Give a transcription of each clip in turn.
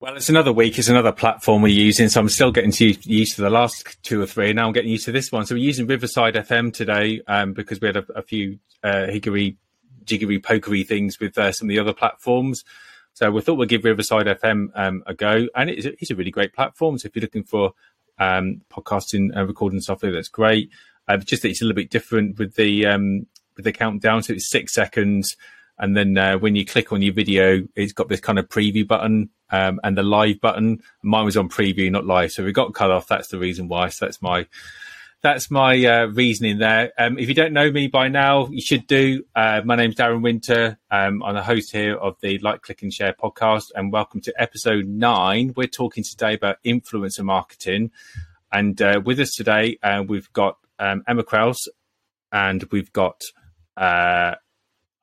Well, it's another week. It's another platform we're using. So I'm still getting to, used to the last two or three. Now I'm getting used to this one. So we're using Riverside FM today um, because we had a, a few uh, higgery, jiggery, pokery things with uh, some of the other platforms. So we thought we'd give Riverside FM um, a go. And it's it's a, really great platform. So if you're looking for um, podcasting and recording software, that's great. Uh, just that it's a little bit different with the um, with the countdown. So it's six seconds. And then uh, when you click on your video, it's got this kind of preview button um, and the live button. Mine was on preview, not live, so we got cut off. That's the reason why. So that's my that's my uh, reasoning there. Um, if you don't know me by now, you should do. Uh, my name's Darren Winter. Um, I'm the host here of the Like, Click, and Share podcast, and welcome to episode nine. We're talking today about influencer marketing, and uh, with us today uh, we've got um, Emma Kraus, and we've got uh,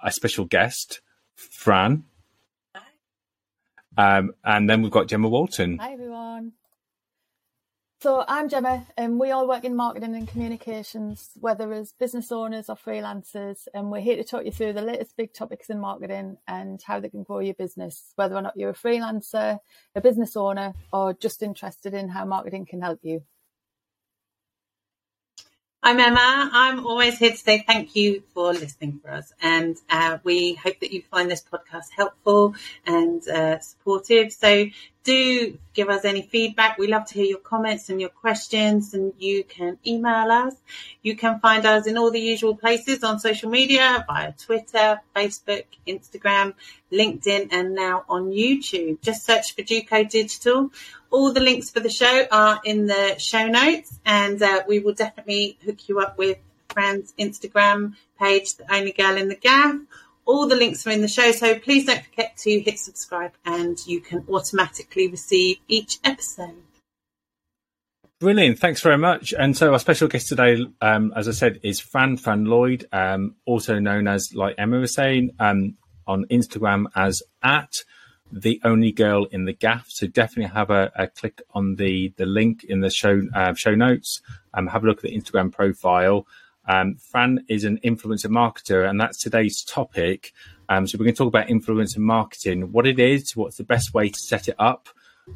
a special guest, Fran. Um, and then we've got Gemma Walton. Hi, everyone. So I'm Gemma, and we all work in marketing and communications, whether as business owners or freelancers. And we're here to talk you through the latest big topics in marketing and how they can grow your business, whether or not you're a freelancer, a business owner, or just interested in how marketing can help you. I'm Emma. I'm always here to say thank you for listening for us. And uh, we hope that you find this podcast helpful and uh, supportive. So do give us any feedback. We love to hear your comments and your questions and you can email us. You can find us in all the usual places on social media via Twitter, Facebook, Instagram, LinkedIn, and now on YouTube. Just search for Duco Digital. All the links for the show are in the show notes and uh, we will definitely hook you up with Fran's Instagram page, The Only Girl in the Gaff all the links are in the show, so please don't forget to hit subscribe and you can automatically receive each episode. Brilliant. Thanks very much. And so our special guest today, um, as I said, is Fran Fran Lloyd, um, also known as, like Emma was saying, um, on Instagram as at the only girl in the gaff. So definitely have a, a click on the the link in the show uh, show notes. Um, have a look at the Instagram profile. Um, Fran is an influencer marketer, and that's today's topic. Um, so we're going to talk about influencer marketing, what it is, what's the best way to set it up,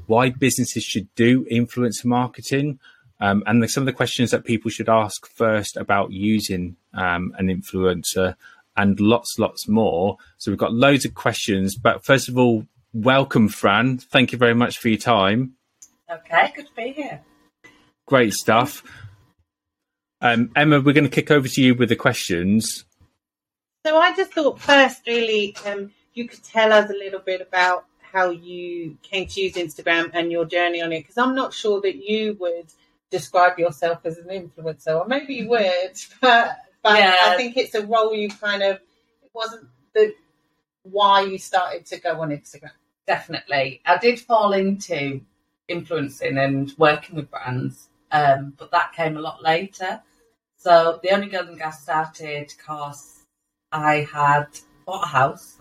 why businesses should do influencer marketing, um, and the, some of the questions that people should ask first about using um, an influencer, and lots, lots more. So we've got loads of questions, but first of all, welcome, Fran. Thank you very much for your time. Okay, good to be here. Great stuff. Um, Emma, we're going to kick over to you with the questions. So I just thought first, really, um, you could tell us a little bit about how you came to use Instagram and your journey on it, because I'm not sure that you would describe yourself as an influencer, or maybe you would, but, but yeah. I think it's a role you kind of, it wasn't the why you started to go on Instagram. Definitely. I did fall into influencing and working with brands, um, but that came a lot later. So the only Girl in the Gaff started because I had bought a house.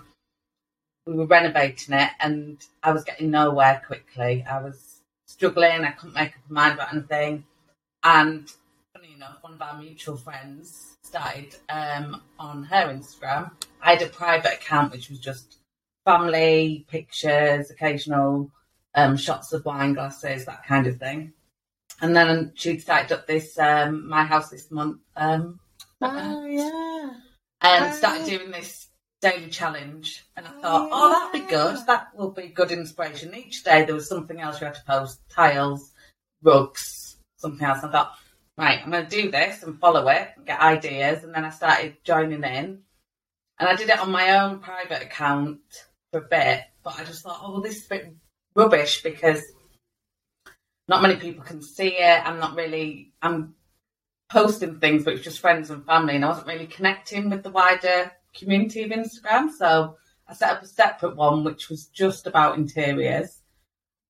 We were renovating it, and I was getting nowhere quickly. I was struggling. I couldn't make up my mind about anything. And funny enough, one of our mutual friends started um, on her Instagram. I had a private account which was just family pictures, occasional um, shots of wine glasses, that kind of thing and then she started up this um, my house this month. Um, oh yeah, and oh. started doing this daily challenge. And I thought, oh, yeah. oh, that'd be good. That will be good inspiration. Each day there was something else you had to post: tiles, rugs, something else. I thought, right, I'm going to do this and follow it, and get ideas. And then I started joining in, and I did it on my own private account for a bit. But I just thought, oh, well, this is a bit rubbish because not many people can see it. I'm not really, I'm posting things, but it's just friends and family, and I wasn't really connecting with the wider community of Instagram. So I set up a separate one, which was just about interiors.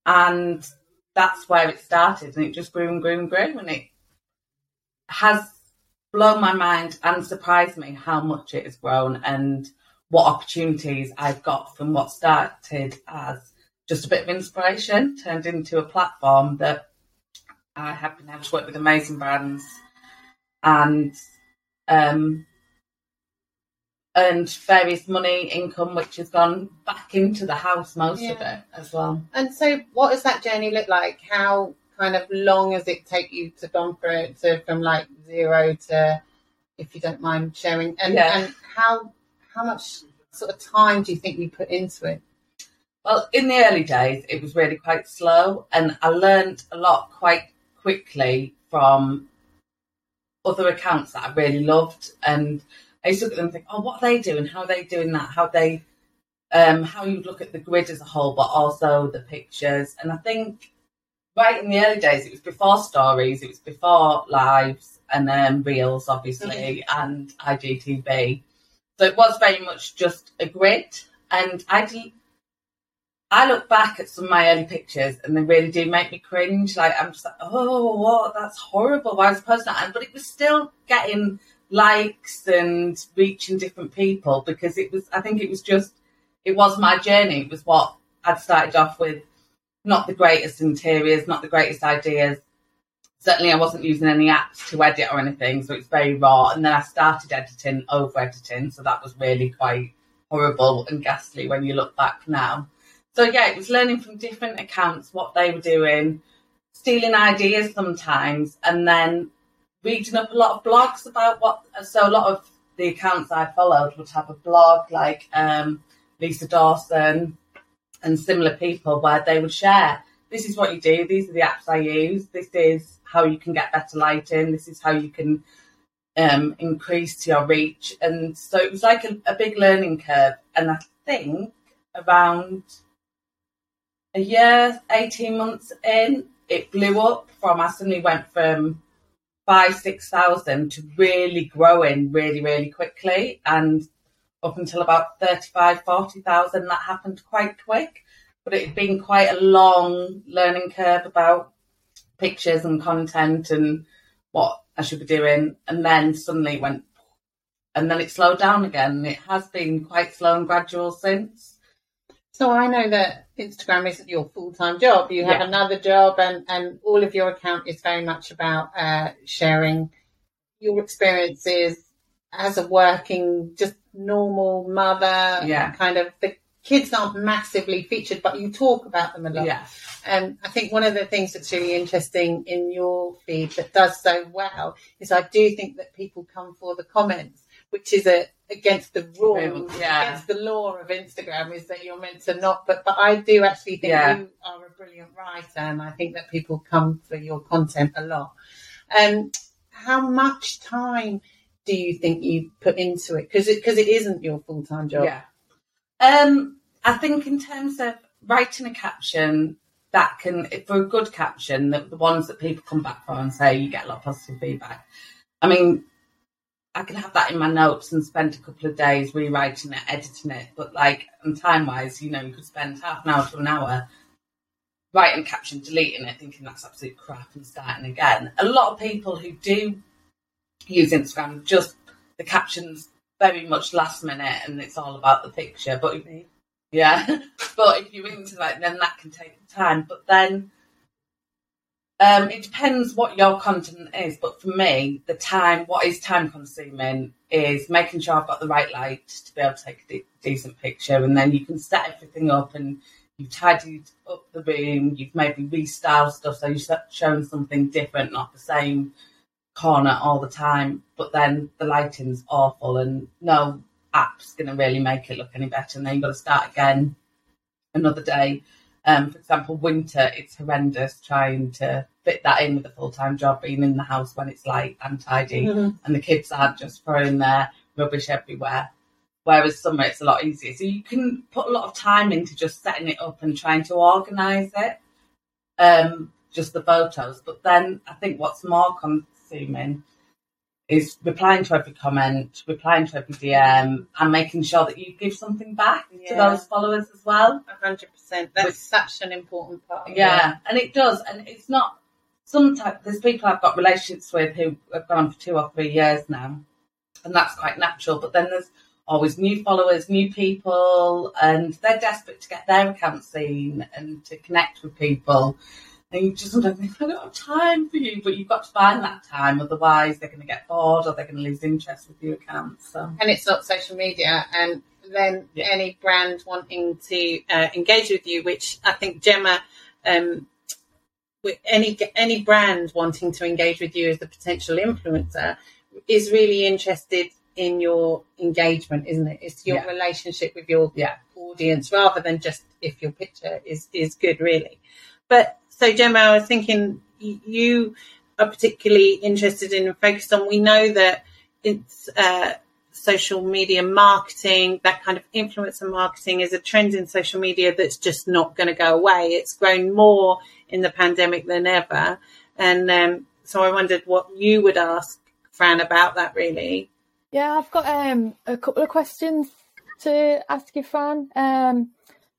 And that's where it started. And it just grew and grew and grew. And it has blown my mind and surprised me how much it has grown and what opportunities I've got from what started as just a bit of inspiration turned into a platform that I have been able to work with amazing brands and um, earned various money income, which has gone back into the house, most of it as well. And so, what does that journey look like? How kind of long does it take you to gone through it to from like zero to, if you don't mind sharing, and Yeah. and how how much sort of time do you think you put into it? Well, in the early days, it was really quite slow, and I learned a lot quite quickly from other accounts that I really loved. And I used to look at them and think, "Oh, what are they doing? How are they doing that? How they, um, how you look at the grid as a whole, but also the pictures." And I think right in the early days, it was before stories, it was before lives, and then reels, obviously, and IGTV. So it was very much just a grid, and I did I look back at some of my early pictures and they really do make me cringe. Like I'm just like, oh, what? That's horrible. Why was the post not? But it was still getting likes and reaching different people because it was. I think it was just. It was my journey. It was what I'd started off with. Not the greatest interiors, not the greatest ideas. Certainly, I wasn't using any apps to edit or anything, so it's very raw. And then I started editing, over editing, so that was really quite horrible and ghastly when you look back now. So yeah, it was learning from different accounts what they were doing, stealing ideas sometimes, and then reading up a lot of blogs about what. So a lot of the accounts I followed would have a blog like um, Lisa Dawson and similar people where they would share. This is what you do. These are the apps I use. This is how you can get better lighting. This is how you can um, increase your reach. And so it was like a, a big learning curve. And I think around a year, 18 months in, it blew up from, I suddenly went from five, 6,000 to really growing really, really quickly. And up until about 35, 40,000, that happened quite quick. But it had been quite a long learning curve about pictures and content and what I should be doing. And then suddenly went, and then it slowed down again. It has been quite slow and gradual since. So I know that Instagram isn't your full time job. You have Yeah. another job, and and all of your account is very much about uh, sharing your experiences as a working, just normal mother. Yeah. Kind of the kids aren't massively featured, but you talk about them a lot. Yeah. And I think one of the things that's really interesting in your feed that does so well is I do think that people come for the comments, which is a against the rules, Yeah. against the law of Instagram, is that you're meant to not. But but I do actually think Yeah. you are a brilliant writer, and I think that people come for your content a lot. Um, how much time do you think you put into it? Because it because it isn't your full time job. Yeah. Um, I think in terms of writing a caption, that can, for a good caption, the, the ones that people come back for and say you get a lot of positive feedback. I mean, I can have that in my notes and spend a couple of days rewriting it, editing it, but like, and time wise, you know, you could spend half an hour to an hour writing a caption, deleting it, thinking that's absolute crap and starting again. A lot of people who do use Instagram just the captions very much last minute and it's all about the picture. But yeah, but if you're into that, then that can take time. But then um, it depends what your content is. But for me, the time, what is time consuming, is making sure I've got the right light to be able to take a de- decent picture, and then you can set everything up and. You've tidied up the room. You've maybe restyled stuff so you're showing something different, not the same corner all the time, but then the lighting's awful and no app's going to really make it look any better. And then you've got to start again another day. Um, for example, winter, it's horrendous trying to fit that in with a full time job, being in the house when it's light and tidy, Mhm. and the kids aren't just throwing their rubbish everywhere. Whereas summer, it's a lot easier. So you can put a lot of time into just setting it up and trying to organise it um, just the photos. But then I think what's more consuming is replying to every comment, replying to every DM, and making sure that you give something back to those followers as well. A hundred percent. That's With- such an important part. of Yeah, and it does, and it's not. Sometimes there's people I've got relationships with who have gone for two or three years now, and that's quite natural. But then there's always new followers, new people, and they're desperate to get their account seen and to connect with people. And you just sometimes think, I don't have time for you, but you've got to find that time, otherwise they're going to get bored or they're going to lose interest with your account. So, and it's not social media, and then Yeah. any brand wanting to uh, engage with you, which I think Gemma, um, with any any brand wanting to engage with you as a potential influencer, is really interested in your engagement, isn't it? It's your Yeah. relationship with your Yeah. audience rather than just if your picture is is good, really. But so Gemma, I was thinking you are particularly interested in and focused on. We know that it's uh, social media marketing, that kind of influencer marketing is a trend in social media that's just not going to go away. It's grown more in the pandemic than ever. And um, so I wondered what you would ask Fran about that really. Yeah, I've got um, a couple of questions to ask you, Fran. Um,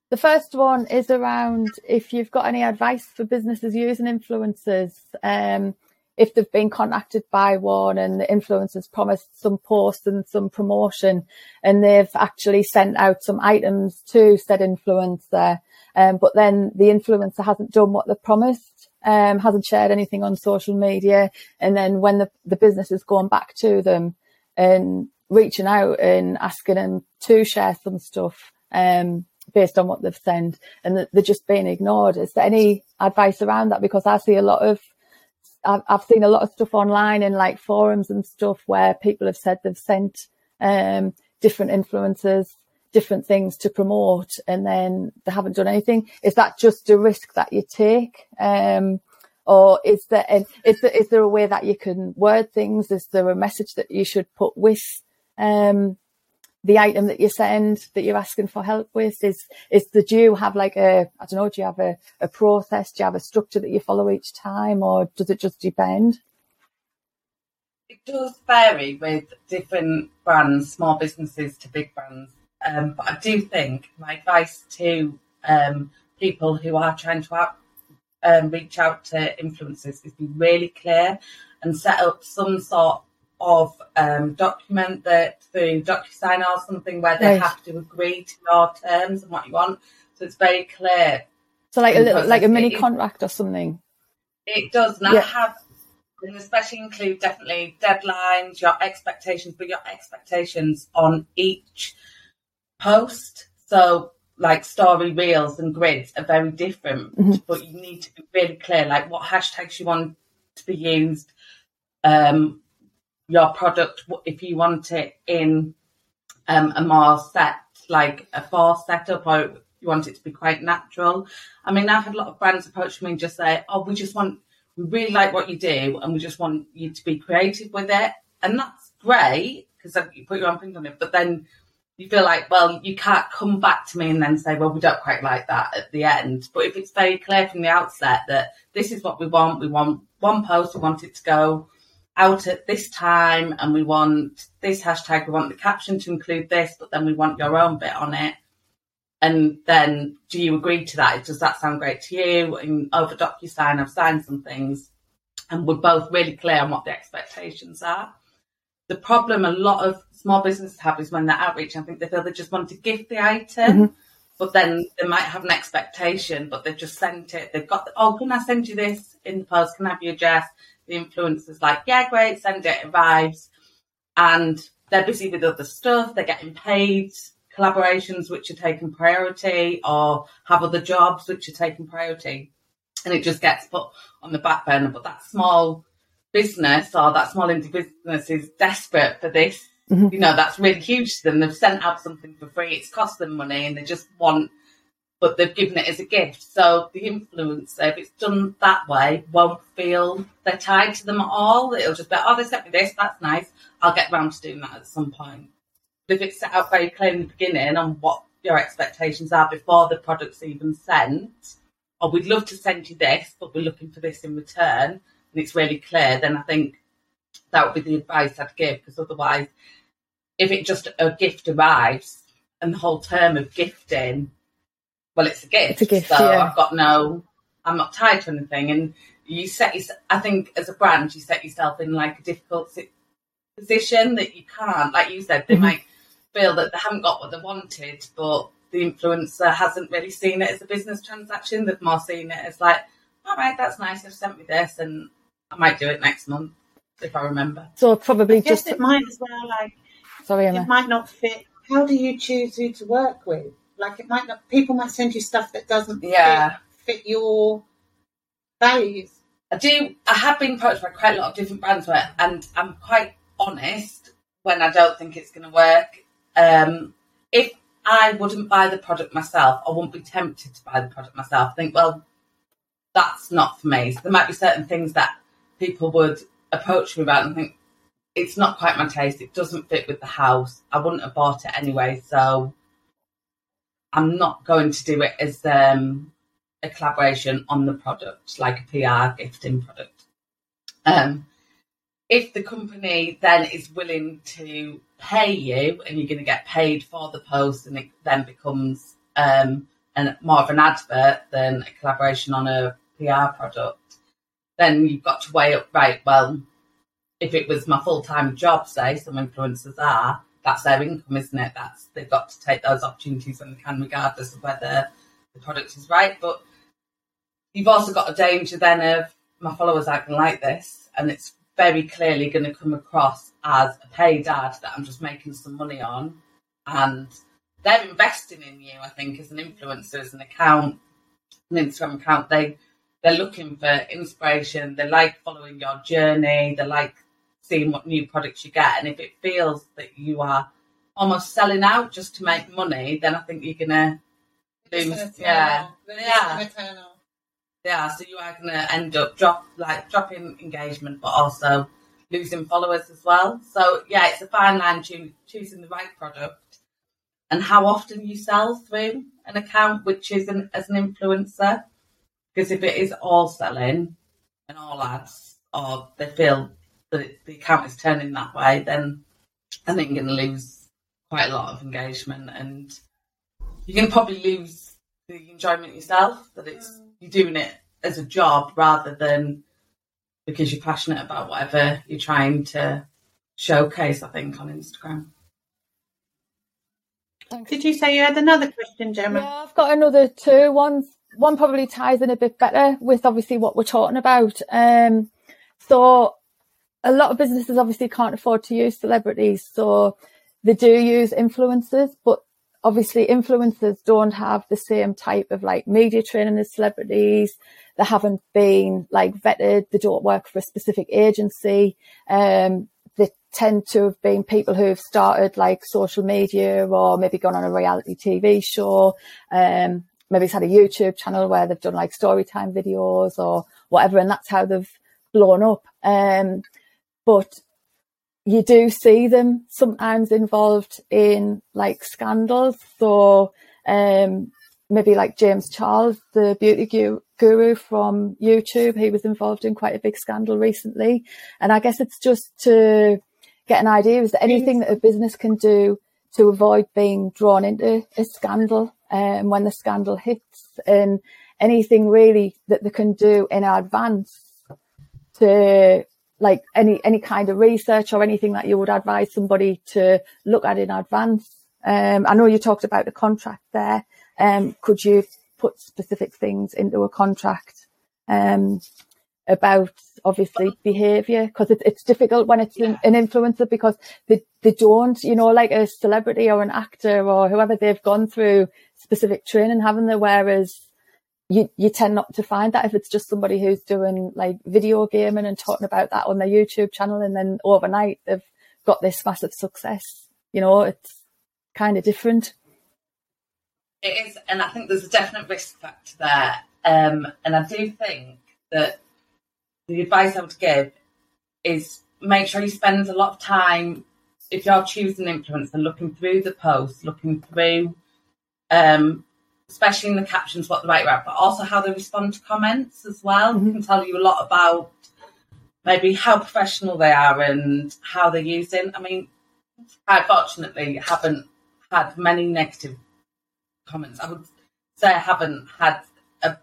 the first one is around if you've got any advice for businesses using influencers, um, if they've been contacted by one and the influencers promised some post and some promotion, and they've actually sent out some items to said influencer, um, but then the influencer hasn't done what they promised, um, hasn't shared anything on social media, and then when the, the business has gone back to them, and reaching out and asking them to share some stuff um, based on what they've sent and that they're just being ignored. Is there any advice around that? Because I see a lot of, I've, seen a lot of stuff online in like forums and stuff where people have said they've sent um, different influencers different things to promote and then they haven't done anything. Is that just a risk that you take? Um, or is there, an, is there is there a way that you can word things? Is there a message that you should put with um, the item that you send that you're asking for help with? Is is the do you have like a I don't know? Do you have a, a process? Do you have a structure that you follow each time, or does it just depend? It does vary with different brands, small businesses to big brands. Um, but I do think my advice to um, people who are trying to out, um, reach out to influencers is be really clear and set up some sort of um, document that through DocuSign or something where they Right. have to agree to your terms and what you want. So it's very clear So like a little like a mini contract or something. It does, and Yeah. Have, and especially include definitely deadlines, your expectations, but your expectations on each post. So, like story reels and grids are very different, Mhm. but you need to be really clear, like what hashtags you want to be used, um, your product, if you want it in um, a more set, like a forced setup, or you want it to be quite natural. I mean, I've had a lot of brands approach me and just say, "Oh, we just want, we really like what you do, and we just want you to be creative with it," and that's great because you put your own print on it. But then you feel like, well, you can't come back to me and then say, "Well, we don't quite like that" at the end. But if it's very clear from the outset that this is what we want, we want one post, we want it to go out at this time and we want this hashtag, we want the caption to include this, but then we want your own bit on it. And then do you agree to that? Does that sound great to you? And over DocuSign, I've signed some things and we're both really clear on what the expectations are. The problem a lot of small businesses have is when they're outreach, I think they feel they just want to gift the item, mm-hmm. but then they might have an expectation, but they've just sent it. They've got, oh, can I send you this in the post? Can I have your address? The influencer's like, yeah, great, send it, arrives. And they're busy with other stuff, they're getting paid, collaborations which are taking priority, or have other jobs which are taking priority. And it just gets put on the back burner. But that small business or that small indie business is desperate for this. Mhm. You know, that's really huge to them. They've sent out something for free, it's cost them money, and they just want but they've given it as a gift. So the influencer, if it's done that way, won't feel they're tied to them at all. It'll just be, oh, they sent me this, that's nice. I'll get round to doing that at some point. But if it's set out very clear in the beginning on what your expectations are before the product's even sent, or we'd love to send you this, but we're looking for this in return, and it's really clear, then I think that would be the advice I'd give, because otherwise, if it just a gift arrives and the whole term of gifting well, it's a gift. It's a gift, So yeah. I've got no, I'm not tied to anything. And you set, your, I think as a brand, you set yourself in like a difficult position that you can't, like you said, they Mhm. might feel that they haven't got what they wanted, but the influencer hasn't really seen it as a business transaction. They've more seen it as like, all right, that's nice. They've sent me this, and I might do it next month if I remember. So probably Just just it might as well like sorry, it might not fit. How do you choose who to work with? Like it might not. People might send you stuff that doesn't Yeah. fit, fit your values. I do. I have been approached by quite a lot of different brands, where, and I'm quite honest when I don't think it's going to work. Um, if I wouldn't buy the product myself, I wouldn't be tempted to buy the product myself. I think, well, that's not for me. So there might be certain things that people would approach me about and think it's not quite my taste. It doesn't fit with the house. I wouldn't have bought it anyway, so I'm not going to do it as um, a collaboration on the product, like a PR gifting product. Um, if the company then is willing to pay you and you're going to get paid for the post and it then becomes um, an, more of an advert than a collaboration on a PR product, then you've got to weigh up, right, well, if it was my full time job, say, some influencers are, that's their income, isn't it? That's they've got to take those opportunities when they can, regardless of whether the product is right. But you've also got a danger then of my followers to like this, and it's very clearly going to come across as a paid ad that I'm just making some money on, and they're investing in you. I think as an influencer, as an account, an Instagram account, they they're looking for inspiration. They like following your journey. They like seeing what new products you get, and if it feels that you are almost selling out just to make money, then I think you're gonna lose. Yeah, yeah. Yeah, so you are to end up drop like dropping engagement, but also losing followers as well. So yeah, it's a fine line to choosing the right product and how often you sell through an account, which is an, as an influencer. Because if it is all selling and all ads, or they feel that it, the account is turning that way, then I think you're going to lose quite a lot of engagement, and you're going to probably lose the enjoyment yourself. That it's you're doing it as a job rather than because you're passionate about whatever you're trying to showcase. I think on Instagram. Thanks. Did you say you had another question, Gemma? Yeah, I've got another two. One, one probably ties in a bit better with obviously what we're talking about. Um, so a lot of businesses obviously can't afford to use celebrities, so they do use influencers, but obviously influencers don't have the same type of like media training as celebrities. They haven't been like vetted. They don't work for a specific agency. Um, they tend to have been people who've started like social media or maybe gone on a reality TV show. Um, maybe it's had a YouTube channel where they've done like story time videos or whatever. And that's how they've blown up. Um, but you do see them sometimes involved in like scandals. So, um, maybe like James Charles, the beauty gu- guru from YouTube, he was involved in quite a big scandal recently. And I guess it's just to get an idea. Is there anything that a business can do to avoid being drawn into a scandal um, when the scandal hits and anything really that they can do in advance to like any any kind of research or anything that you would advise somebody to look at in advance? Um, I know you talked about the contract there. Um, could you put specific things into a contract um, about obviously behaviour? Because it's it's difficult when it's an, an influencer because they they don't, you know, like a celebrity or an actor or whoever they've gone through specific training, haven't they? Whereas you you tend not to find that if it's just somebody who's doing like video gaming and talking about that on their YouTube channel and then overnight they've got this massive success. You know, it's kind of different. It is, and I think there's a definite risk factor there. Um, and I do think that the advice I would give is make sure you spend a lot of time if you're choosing influencer, looking through the posts, looking through, um, especially in the captions, what they write about, but also how they respond to comments as well. Mhm. Can tell you a lot about maybe how professional they are and how they're using. I mean, I fortunately haven't had many negative comments. I would say I haven't had a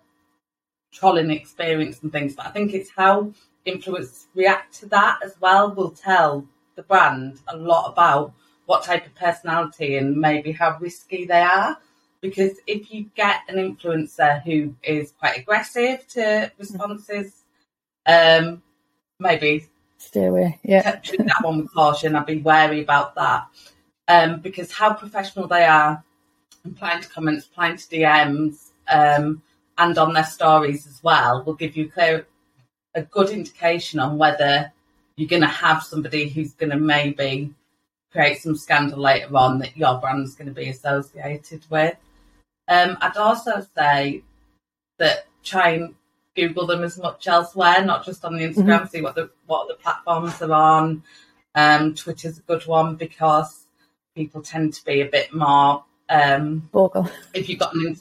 trolling experience and things, but I think it's how influencers react to that as well will tell the brand a lot about what type of personality and maybe how risky they are. Because if you get an influencer who is quite aggressive to responses, um, maybe stay away. Yeah, treat that one with caution. I'd be wary about that um, because how professional they are, replying to comments, replying to DMs, um, and on their stories as well, will give you clear a good indication on whether you're going to have somebody who's going to maybe create some scandal later on that your brand's going to be associated with. Um, I'd also say that try and Google them as much elsewhere, not just on the Instagram, mm-hmm. see what the what the platforms are on. Um, Twitter's a good one because people tend to be a bit more um, vocal. If you've got an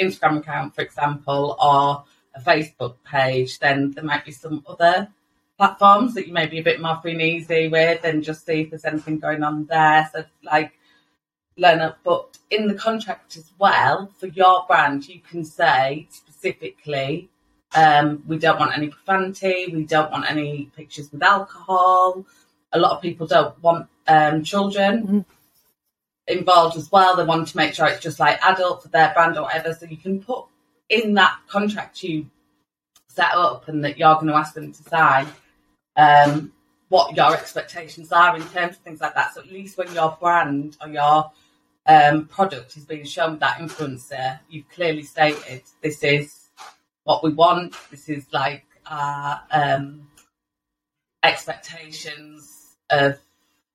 Instagram account, for example, or a Facebook page, then there might be some other platforms that you may be a bit more free and easy with and just see if there's anything going on there. So like but in the contract as well, for your brand you can say specifically um, we don't want any profanity, we don't want any pictures with alcohol. A lot of people don't want um, children mm-hmm. involved as well. They want to make sure it's just like adult for their brand or whatever. So you can put in that contract you set up and that you're going to ask them to sign um, what your expectations are in terms of things like that. So at least when your brand or your um, product is being shown with that influencer, you've clearly stated this is what we want. This is like our um, expectations of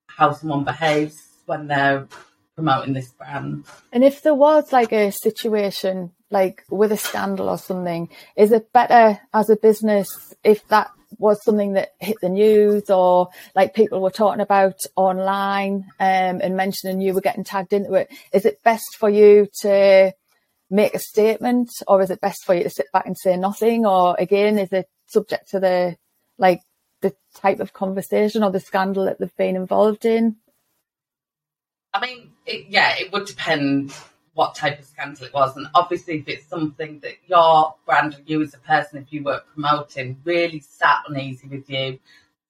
how someone behaves when they're promoting this brand. And if there was like a situation like with a scandal or something, is it better as a business if that was something that hit the news or like people were talking about online um, and mentioning you were getting tagged into it, is it best for you to make a statement or is it best for you to sit back and say nothing? Or again, is it subject to the like the type of conversation or the scandal that they've been involved in? I mean, it, yeah, it would depend what type of scandal it was. And obviously, if it's something that your brand or you as a person, if you were promoting, really sat uneasy with you,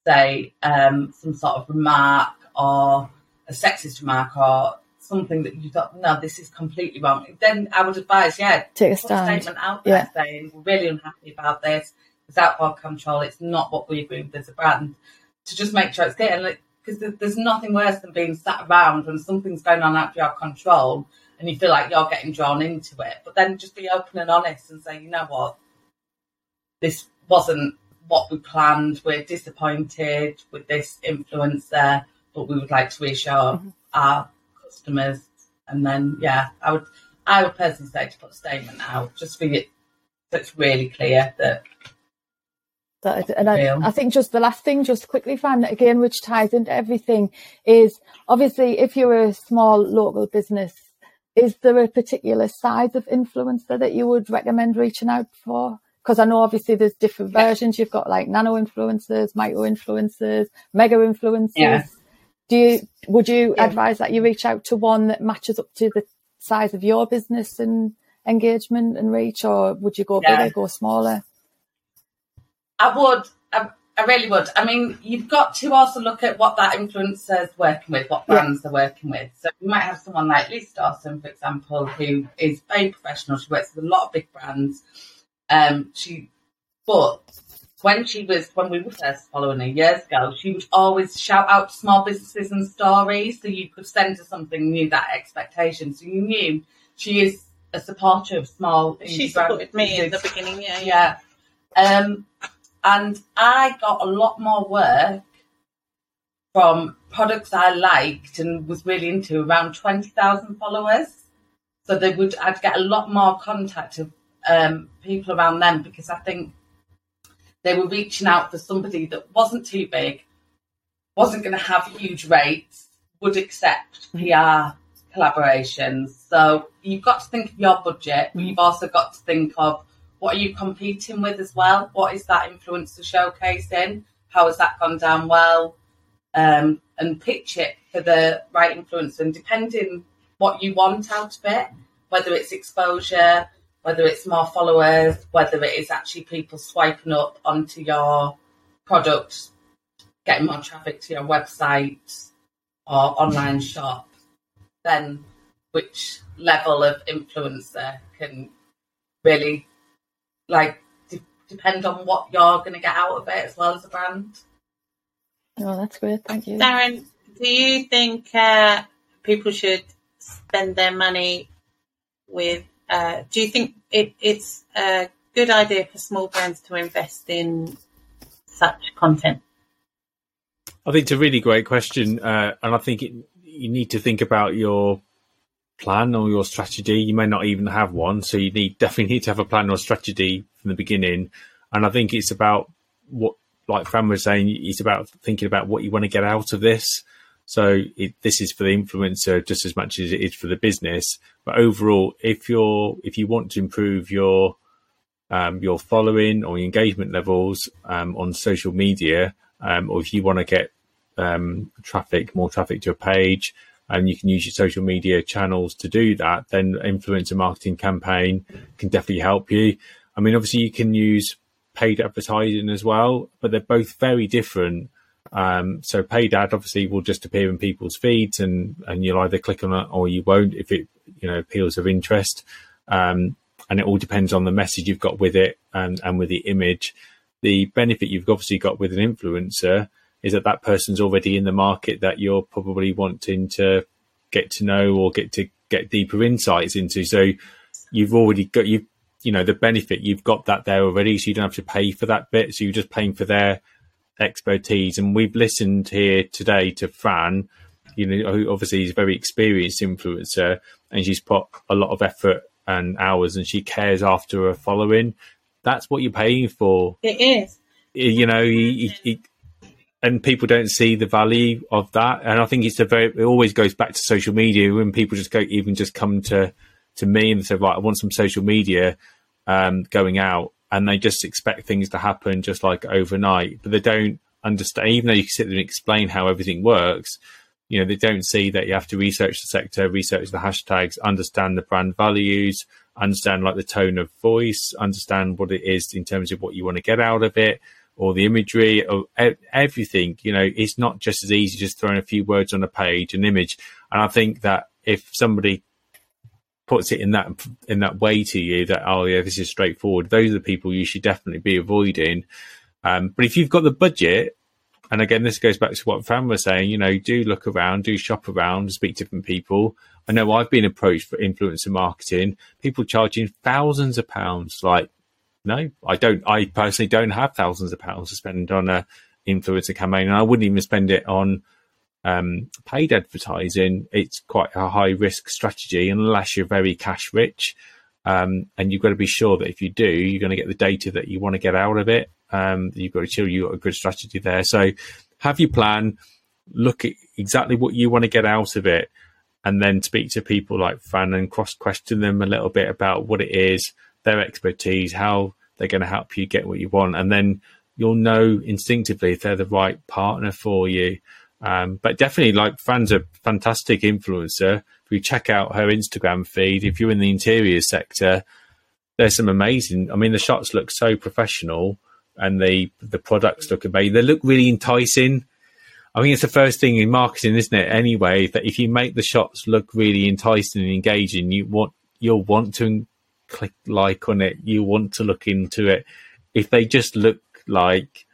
say um, some sort of remark or a sexist remark or something that you thought, no, this is completely wrong, then I would advise, yeah, take a stand. statement out there yeah. saying, we're really unhappy about this. It's out of our control. It's not what we agree with as a brand. To just make sure it's clear. And because there's nothing worse than being sat around when something's going on out of your control and you feel like you're getting drawn into it. But then just be open and honest and say, you know what, this wasn't what we planned. We're disappointed with this influencer, but we would like to reassure mm-hmm. our customers. And then, yeah, I would, I would personally say to put a statement out just for it so it's really clear that that, and I, I, think just the last thing, just quickly, that again, which ties into everything, is obviously if you're a small local business, is there a particular size of influencer that you would recommend reaching out for? Because I know obviously there's different versions. You've got like nano influencers, micro influencers, mega influencers. Yeah. Do you would you yeah. advise that you reach out to one that matches up to the size of your business and engagement and reach, or would you go yeah. bigger, go smaller? I would. I, I really would. I mean, you've got to also look at what that influencer's working with, what brands yeah. they're working with. So you might have someone like Lisa Dawson, for example, who is very professional. She works with a lot of big brands. Um, she, but when she was when we were first following her years ago, she would always shout out small businesses and stories, so you could send her something, new that expectation, so you knew she is a supporter of small. She supported me in the beginning, yeah, yeah. yeah. Um, and I got a lot more work from products I liked and was really into around 20,000 followers. So they would, I'd get a lot more contact of um, people around them because I think they were reaching out for somebody that wasn't too big, wasn't going to have huge rates, would accept PR collaborations. So you've got to think of your budget, but you've also got to think of what are you competing with as well? What is that influencer showcasing? How has that gone down well? Um, and pitch it for the right influencer. And depending what you want out of it, whether it's exposure, whether it's more followers, whether it is actually people swiping up onto your product, getting more traffic to your website or online shop, then which level of influencer can really like de- depend on what you're going to get out of it as well as a brand. Oh, that's great. Thank you. Darren, do you think uh, people should spend their money with? Uh, do you think it, it's a good idea for small brands to invest in such content? I think it's a really great question, uh, and I think it, you need to think about your plan or your strategy. You may not even have one, so you need definitely need to have a plan or strategy from the beginning. And I think it's about what, like Fran was saying, it's about thinking about what you want to get out of this. So it, this is for the influencer just as much as it is for the business. But overall, if you're if you want to improve your um, your following or engagement levels um, on social media, um, or if you want to get um, traffic, more traffic to your page, and you can use your social media channels to do that, then influencer marketing campaign can definitely help you. I mean, obviously you can use paid advertising as well, but they're both very different. Um, so paid ad obviously will just appear in people's feeds and, and you'll either click on it or you won't if it, you know, appeals of interest. Um, and it all depends on the message you've got with it and, and with the image. The benefit you've obviously got with an influencer is that that person's already in the market that you're probably wanting to get to know or get to get deeper insights into. So you've already got you you know the benefit you've got that there already, so you don't have to pay for that bit. So you're just paying for their expertise. And we've listened here today to Fran, you know, who obviously is a very experienced influencer, and she's put a lot of effort and hours, and she cares after her following. That's what you're paying for. It is. You know, you, and people don't see the value of that. And I think it's a very, it always goes back to social media. When people just go, even just come to, to me and say, right, I want some social media, um, going out and they just expect things to happen just like overnight, but they don't understand, even though you can sit there and explain how everything works, you know, they don't see that you have to research the sector, research the hashtags, understand the brand values, understand like the tone of voice, understand what it is in terms of what you want to get out of it or the imagery or everything. You know, it's not just as easy just throwing a few words on a page, an image. And I think that if somebody puts it in that in that way to you that oh yeah this is straightforward those are the people you should definitely be avoiding um, but if you've got the budget and again this goes back to what Fran was saying you know do look around do shop around speak to different people I know I've been approached for influencer marketing people charging thousands of pounds like no, I don't. I personally don't have thousands of pounds to spend on a influencer campaign, and I wouldn't even spend it on um, paid advertising. It's quite a high risk strategy unless you're very cash rich, um, and you've got to be sure that if you do, you're going to get the data that you want to get out of it. Um, you've got to show you've got a good strategy there. So have your plan, look at exactly what you want to get out of it, and then speak to people like Fran and cross question them a little bit about what it is their expertise, how they're going to help you get what you want, and then you'll know instinctively if they're the right partner for you. Um, but definitely, like Fran's a fantastic influencer. If you check out her Instagram feed, if you're in the interior sector, there's some amazing. I mean, the shots look so professional, and the the products look amazing. They look really enticing. I think it's the first thing in marketing, isn't it? Anyway, that if you make the shots look really enticing and engaging, you want you'll want to click like on it, you want to look into it. If they just look like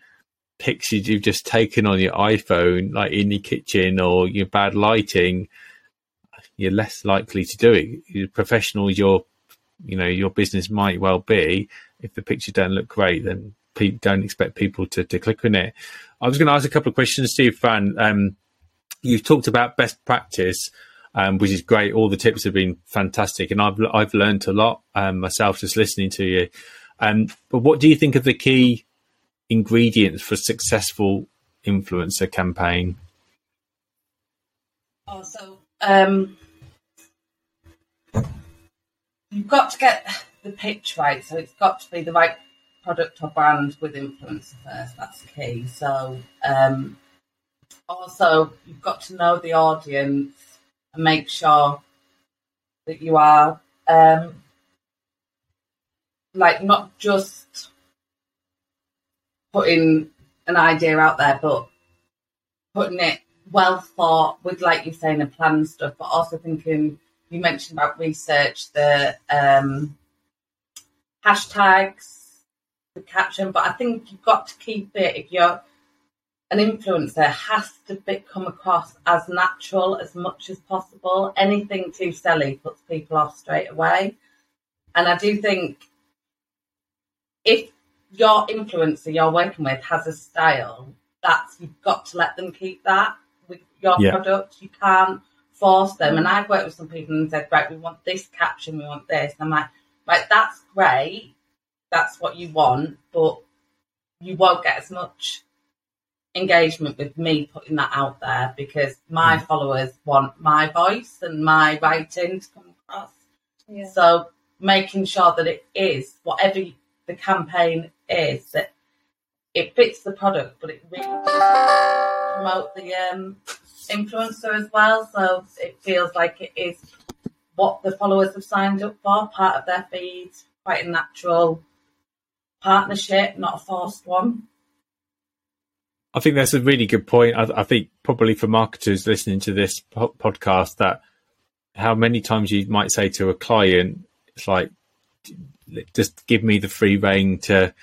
pictures you've just taken on your iPhone, like in your kitchen or your bad lighting, you're less likely to do it. You're professional, your you know your business might well be. If the picture don't look great, then don't expect people to, to click on it. I was going to ask a couple of questions, Steve Fran. Um, you talked about best practice um, which is great. All the tips have been fantastic, and I've I've learned a lot um, myself just listening to you. Um, but what do you think of the key ingredients for a successful influencer campaign? Oh, so um, you've got to get the pitch right. So it's got to be the right product or brand with influencer first. That's key. So um, also you've got to know the audience and make sure that you are um, like not just putting an idea out there, but putting it well thought with, like you're saying, a plan stuff, but also thinking you mentioned about research, the um, hashtags, the caption, but I think you've got to keep it if you're an influencer has to be, come across as natural as much as possible. Anything too silly puts people off straight away. And I do think if your influencer you're working with has a style, that's you've got to let them keep that with your yeah. product. You can't force them. And I've worked with some people and said, right, we want this caption, we want this. And I'm like, right, that's great. That's what you want, but you won't get as much engagement with me putting that out there because my mm. followers want my voice and my writing to come across. Yeah. So making sure that it is whatever the campaign is that it fits the product, but it really does promote the um, influencer as well. So it feels like it is what the followers have signed up for, part of their feed, quite a natural partnership, not a forced one. I think that's a really good point. I, I think probably for marketers listening to this po- podcast, that how many times you might say to a client, it's like, just give me the free reign to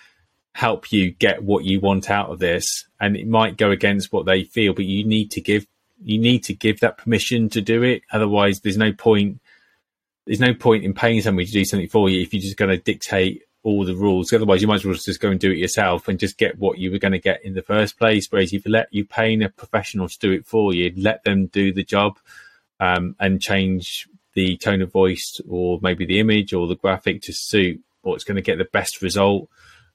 help you get what you want out of this. And it might go against what they feel, but you need to give, you need to give that permission to do it. Otherwise there's no point, there's no point in paying somebody to do something for you if you're just going to dictate all the rules. Otherwise, you might as well just go and do it yourself and just get what you were going to get in the first place. Whereas if you let you paying a professional to do it for you, let them do the job um, and change the tone of voice or maybe the image or the graphic to suit what's going to get the best result.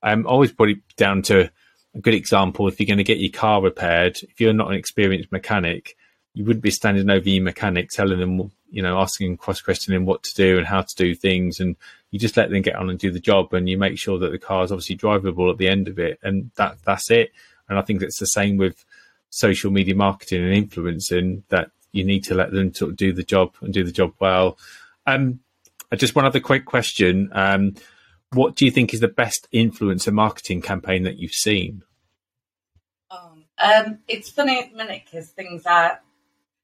Um, always put it down to a good example. If you're going to get your car repaired, if you're not an experienced mechanic, you wouldn't be standing over your mechanic telling them, you know, asking cross questioning what to do and how to do things and you just let them get on and do the job and you make sure that the car is obviously drivable at the end of it and that that's it. And i think it's the same with social media marketing and influencing that you need to let them sort of do the job and do the job well. Um just one other quick question. Um what do you think is the best influencer marketing campaign that you've seen? Um, um it's funny at the minute because things are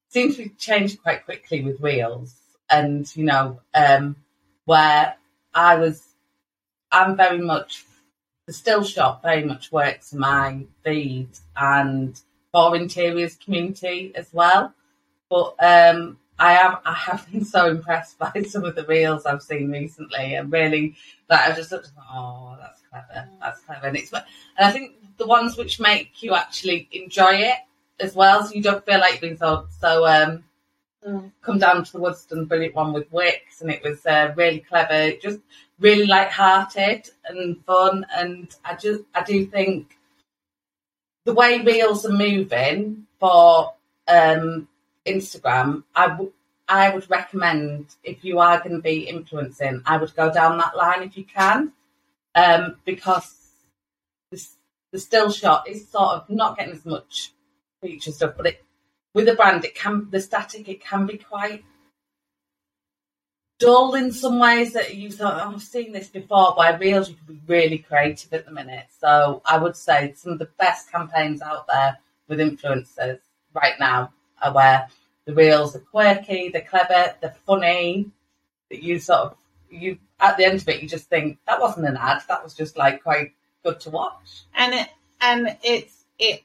seem to change quite quickly with reels, and you know um where I was, I'm very much, the still shot very much works my feed and for interiors community as well. But um, I am I have been so impressed by some of the reels I've seen recently, and really like I just looked, oh, that's clever, that's clever, and it's and I think the ones which make you actually enjoy it as well, so you don't feel like being so so um, come down to the Woodston brilliant one with Wickes, and it was uh, really clever, just really light-hearted and fun. And I just, I do think the way reels are moving for um, Instagram, I would. I would recommend if you are going to be influencing, I would go down that line if you can, um, because the, the still shot is sort of not getting as much feature stuff, but it with a brand, it can the static it can be quite dull in some ways that you thought, oh, I've seen this before. By reels, you can be really creative at the minute. So I would say some of the best campaigns out there with influencers right now are where the reels are quirky, they're clever, they're funny. That you sort of you at the end of it, you just think that wasn't an ad. That was just like quite good to watch. And it and it's it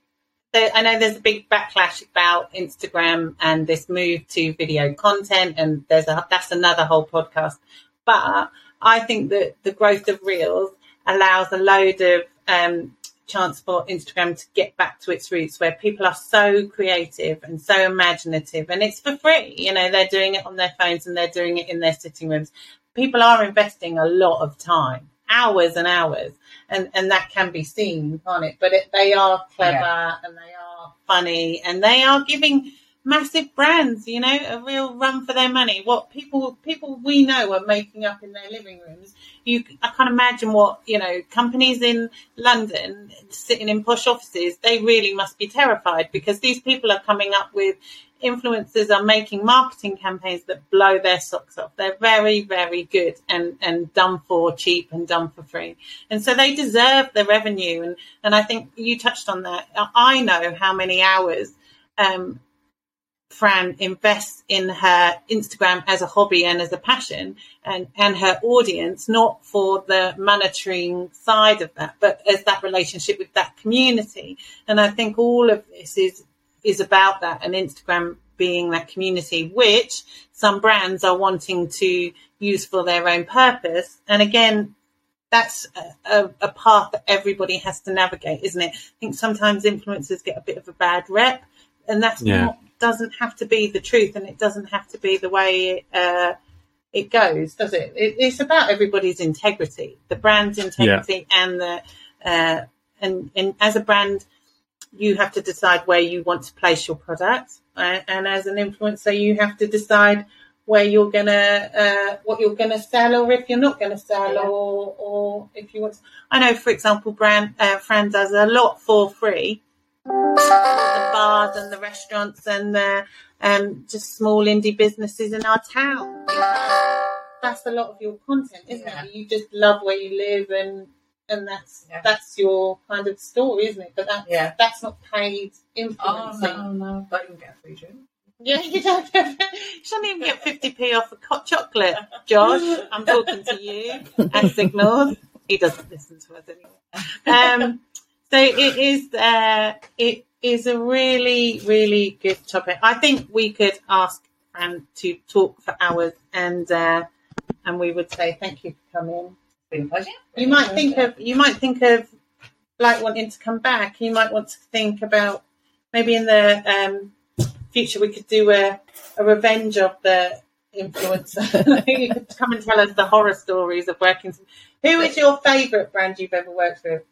I know there's a big backlash about Instagram and this move to video content, and there's a that's another whole podcast. But I think that the growth of Reels allows a load of um, chance for Instagram to get back to its roots, where people are so creative and so imaginative, and it's for free. You know, they're doing it on their phones and they're doing it in their sitting rooms. People are investing a lot of time, hours and hours, and and that can be seen, on it? But it, they are clever yeah. and they are funny, and they are giving massive brands, you know, a real run for their money. What people people we know are making up in their living rooms. You, I can't imagine what you know. Companies in London sitting in posh offices, they really must be terrified because these people are coming up with influencers are making marketing campaigns that blow their socks off. They're very, very good and, and done for cheap and done for free. And so they deserve the revenue. And, and I think you touched on that. I know how many hours, um, Fran invests in her Instagram as a hobby and as a passion and, and her audience, not for the monitoring side of that, but as that relationship with that community. And I think all of this is, is about that and Instagram being that community, which some brands are wanting to use for their own purpose. And again, that's a, a, path that everybody has to navigate, isn't it? I think sometimes influencers get a bit of a bad rep and that's Yeah. not doesn't have to be the truth and it doesn't have to be the way uh, it goes, does it? it? It's about everybody's integrity, the brand's integrity, and the uh, and and as a brand, you have to decide where you want to place your product, uh, and as an influencer, you have to decide where you're gonna uh, what you're gonna sell, or if you're not gonna sell, Yeah. or or if you want. To, I know, for example, brand uh, Fran does a lot for free the bars and the restaurants and the um, just small indie businesses in our town. That's a lot of your content, isn't Yeah. it? You just love where you live and and that's Yeah. that's your kind of story, isn't it? But that Yeah. that's not paid Oh influencing. no, no, but you can get a free drink. Yeah, you don't. you shouldn't even get fifty p off a hot chocolate, Josh. I'm talking to you at Signals. He doesn't listen to us anymore. Um, so it is. Uh, it is a really, really good topic. I think we could ask Fran to talk for hours, and uh, and we would say thank you for coming. It's been a pleasure. You might think of you might think of like wanting to come back. You might want to think about maybe in the um, future we could do a, a revenge of the influencer. you could come and tell us the horror stories of working. Who is your favourite brand you've ever worked with?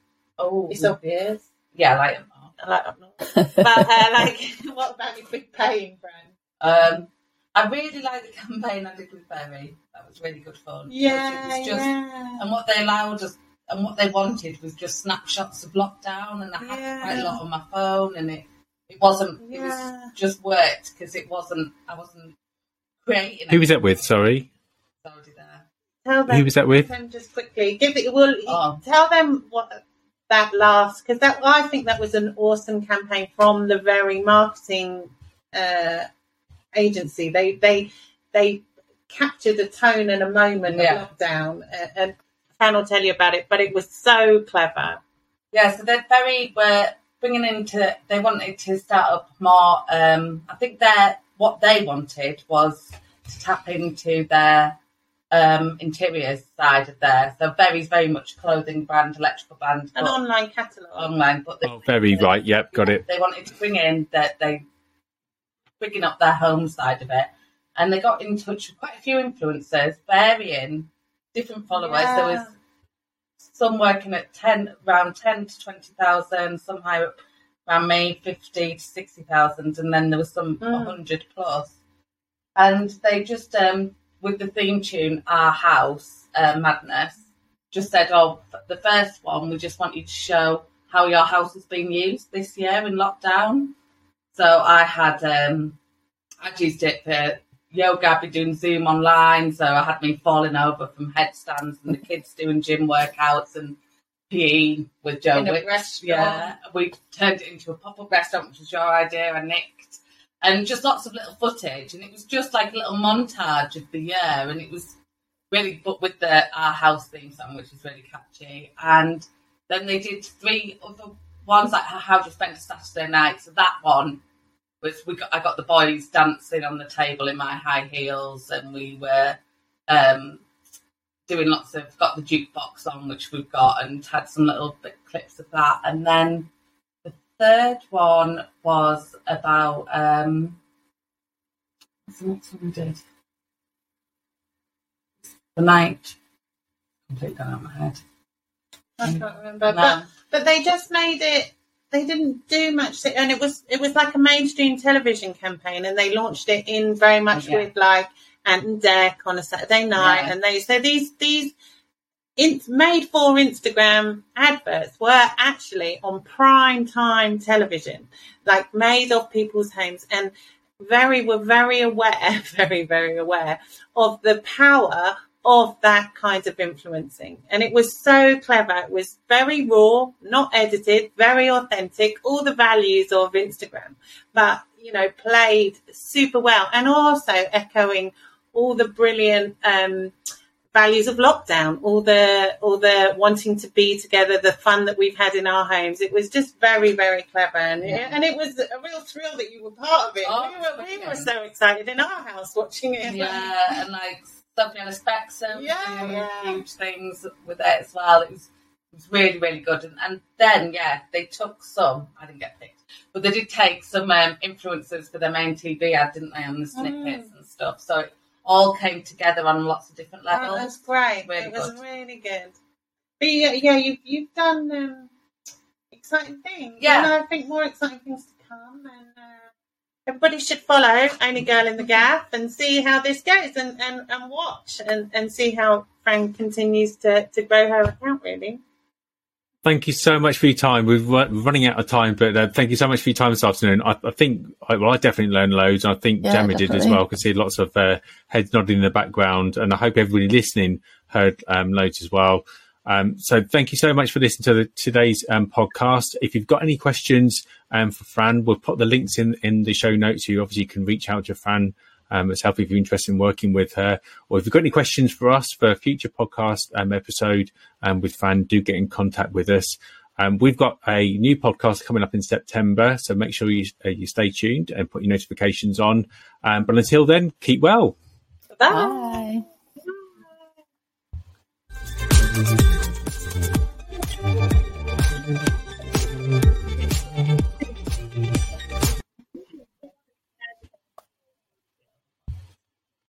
Oh, It's obvious. yeah, I like them all. I like up north. But uh, like, what about your big paying brand? Um, I really like the campaign I did with Very. That was really good fun. Because Yeah, it was just, yeah. And what they allowed us, and what they wanted was just snapshots of lockdown, and I had Yeah. quite a lot on my phone, and it it wasn't. It was just worked because it wasn't. I wasn't creating. Who was that with? Sorry, it already there. Tell them. who was that with? them just quickly. Give it. Well, Oh. tell them what that last because that I think that was an awesome campaign from the Very marketing uh, agency. They they they captured a tone and a moment Yeah. of lockdown, uh, and Fran will tell you about it. But it was so clever. Yeah, so they're very were bringing into. They wanted to start up more. Um, I think their what they wanted was to tap into their um, interiors side of there. So Very's very much clothing brand, electrical brand, An online catalogue. online. But they, Oh, very right. Yep, got it. they wanted to bring in that they bringing up their home side of it, and they got in touch with quite a few influencers, varying different followers. There was some working at ten, around ten to twenty thousand, some higher up around me fifty to sixty thousand, and then there was some Mm. hundred plus. And they just um, with the theme tune "Our House uh, Madness" just said, "Oh, f- the first one, we just want you to show how your house has been used this year in lockdown." So I had um, I'd used it for yoga. I'd been doing Zoom online, so I had me falling over from headstands and the kids doing gym workouts and PE with Joe In a Wicks. Yeah, we turned it into a pop-up restaurant, which was your idea. and nicked, and just lots of little footage, and it was just like a little montage of the year, and it was really, but with the our house theme song, which is really catchy, and then they did three other ones like how to spend a Saturday night. So that one was we got I got the boys dancing on the table in my high heels, and we were um, doing lots of got the jukebox on, which we've got, and had some little bit clips of that. And then the third one was about um, what's the next one we did? The night. Completely gone out of my head. I can't remember. No. But but they just made it. They didn't do much, and it was it was like a mainstream television campaign, and they launched it in very much Yeah. with like Ant and Dec on a Saturday night, Yeah. and they so these these in, made for Instagram adverts were actually on prime time television, like made of people's homes, and Very were very aware, very very aware of the power of that kind of influencing. And it was so clever. It was very raw, not edited, very authentic, all the values of Instagram, but, you know, played super well and also echoing all the brilliant, um, values of lockdown, all the all the wanting to be together, the fun that we've had in our homes. It was just very, very clever, and yeah. and it was a real thrill that you were part of it. Oh, we, were, we were so excited in our house watching it. Yeah, and like something on a spectrum, yeah, yeah. huge things with it as well. It was it was really, really good. And, and then, yeah, they took some. I didn't get picked, but they did take some um, influences for their main TV ad, didn't they, on the snippets mm. and stuff. So it all came together on lots of different oh, levels. Oh, was great. Really it was good. really good. But yeah, yeah, you've you've done um, exciting things. Yeah, and I think more exciting things to come, and uh, everybody should follow Only Girl in the Gaff and see how this goes, and, and, and watch and, and see how Fran continues to, to grow her account. Really. Thank you so much for your time. We're running out of time, but uh, thank you so much for your time this afternoon. I, I think, I, well, I definitely learned loads. I think yeah, Gemma did as well. I could see lots of uh, heads nodding in the background, and I hope everybody listening heard um, loads as well. Um, so thank you so much for listening to the, today's um, podcast. If you've got any questions um, for Fran, we'll put the links in in the show notes. You obviously can reach out to Fran um, it's helpful if you're interested in working with her. Or if you've got any questions for us for a future podcast um, episode um, with Fran, do get in contact with us. Um, we've got a new podcast coming up in September, so make sure you, uh, you stay tuned and put your notifications on. Um, but until then, keep well. Bye. Bye.